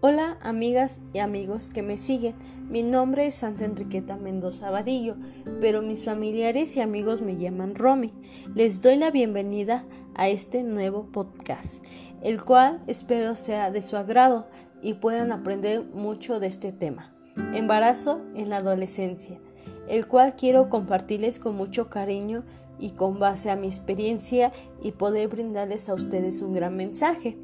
Hola amigas y amigos que me siguen, mi nombre es Santa Enriqueta Mendoza Vadillo, pero mis familiares y amigos me llaman Romy. Les doy la bienvenida a este nuevo podcast, el cual espero sea de su agrado y puedan aprender mucho de este tema, embarazo en la adolescencia, el cual quiero compartirles con mucho cariño y con base a mi experiencia y poder brindarles a ustedes un gran mensaje.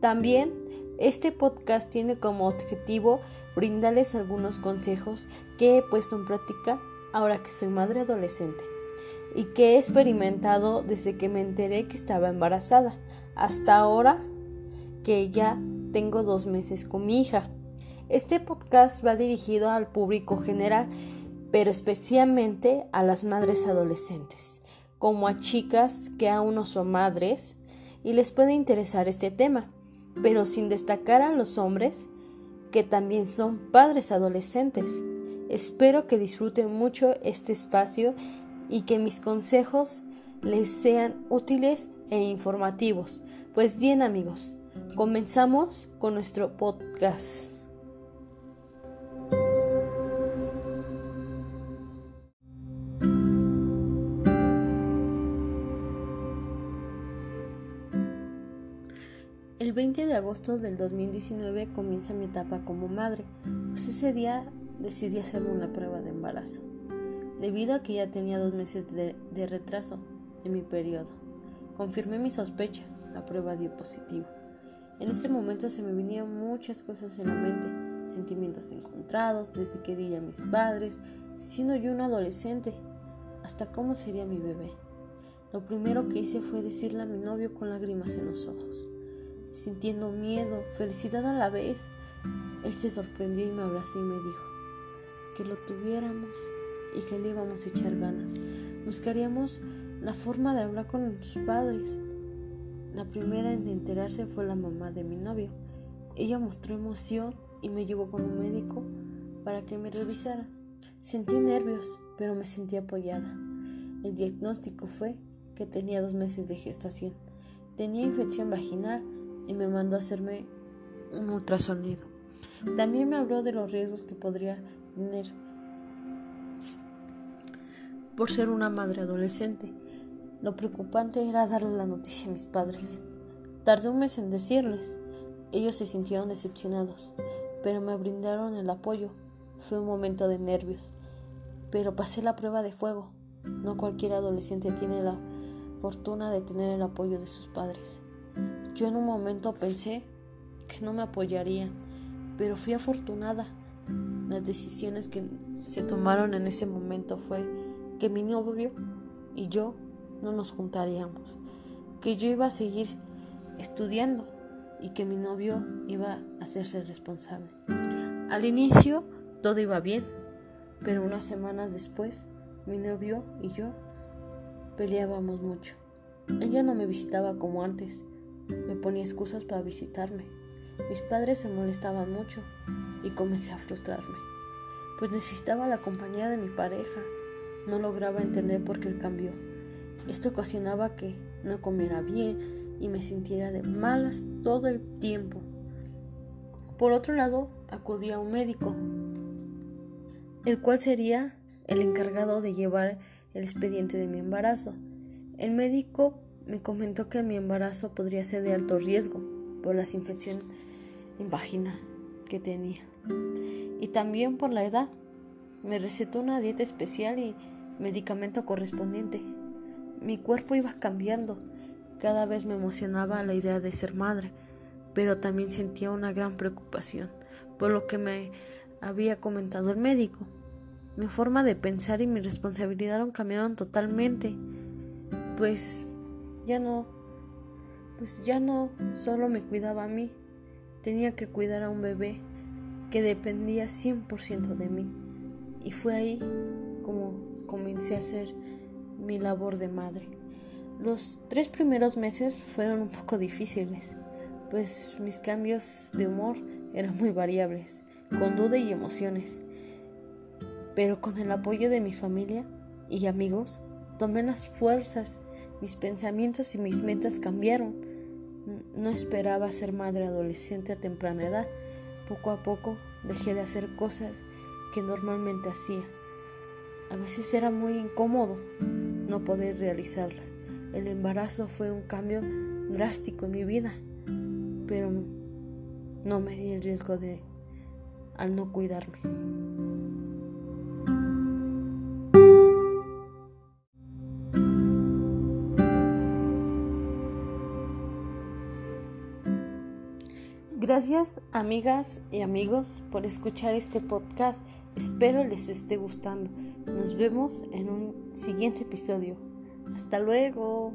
También este podcast tiene como objetivo brindarles algunos consejos que he puesto en práctica ahora que soy madre adolescente y que he experimentado desde que me enteré que estaba embarazada hasta ahora que ya tengo dos meses con mi hija. Este podcast va dirigido al público general, pero especialmente a las madres adolescentes, como a chicas que aún no son madres y les puede interesar este tema pero sin destacar a los hombres que también son padres adolescentes. Espero que disfruten mucho este espacio y que mis consejos les sean útiles e informativos. Pues bien amigos, comenzamos con nuestro podcast. El 20 de agosto del 2019 comienza mi etapa como madre, pues ese día decidí hacerme una prueba de embarazo, debido a que ya tenía dos meses de, retraso en mi periodo. Confirmé mi sospecha, la prueba dio positivo. En ese momento se me vinieron muchas cosas en la mente, sentimientos encontrados desde que di a mis padres, siendo yo un adolescente, hasta cómo sería mi bebé. Lo primero que hice fue decirle a mi novio con lágrimas en los ojos sintiendo miedo, felicidad a la vez. Él se sorprendió y me abrazó y me dijo que lo tuviéramos y que le íbamos a echar ganas. Buscaríamos la forma de hablar con nuestros padres. La primera en enterarse fue la mamá de mi novio. Ella mostró emoción y me llevó con un médico para que me revisara. Sentí nervios, pero me sentí apoyada. El diagnóstico fue que tenía dos meses de gestación. Tenía infección vaginal y me mandó a hacerme un ultrasonido. También me habló de los riesgos que podría tener por ser una madre adolescente. Lo preocupante era darle la noticia a mis padres. Tardé un mes en decirles. Ellos se sintieron decepcionados, pero me brindaron el apoyo. Fue un momento de nervios, pero pasé la prueba de fuego. No cualquier adolescente tiene la fortuna de tener el apoyo de sus padres. Yo en un momento pensé que no me apoyarían, pero fui afortunada. Las decisiones que se tomaron en ese momento fue que mi novio y yo no nos juntaríamos, que yo iba a seguir estudiando y que mi novio iba a hacerse responsable. Al inicio todo iba bien, pero unas semanas después mi novio y yo peleábamos mucho. Ella no me visitaba como antes me ponía excusas para visitarme. Mis padres se molestaban mucho y comencé a frustrarme, pues necesitaba la compañía de mi pareja. No lograba entender por qué él cambió. Esto ocasionaba que no comiera bien y me sintiera de malas todo el tiempo. Por otro lado, acudí a un médico, el cual sería el encargado de llevar el expediente de mi embarazo. El médico me comentó que mi embarazo podría ser de alto riesgo por las infecciones en vagina que tenía y también por la edad. Me recetó una dieta especial y medicamento correspondiente. Mi cuerpo iba cambiando. Cada vez me emocionaba la idea de ser madre, pero también sentía una gran preocupación por lo que me había comentado el médico. Mi forma de pensar y mi responsabilidad cambiaron totalmente, pues ya no, pues ya no solo me cuidaba a mí, tenía que cuidar a un bebé que dependía 100% de mí. Y fue ahí como comencé a hacer mi labor de madre. Los tres primeros meses fueron un poco difíciles, pues mis cambios de humor eran muy variables, con duda y emociones. Pero con el apoyo de mi familia y amigos, tomé las fuerzas mis pensamientos y mis metas cambiaron. No esperaba ser madre adolescente a temprana edad, Poco a poco dejé de hacer cosas que normalmente hacía. A veces era muy incómodo no poder realizarlas. El embarazo fue un cambio drástico en mi vida, pero no me di el riesgo de al no cuidarme. Gracias amigas y amigos por escuchar este podcast. Espero les esté gustando. Nos vemos en un siguiente episodio. Hasta luego.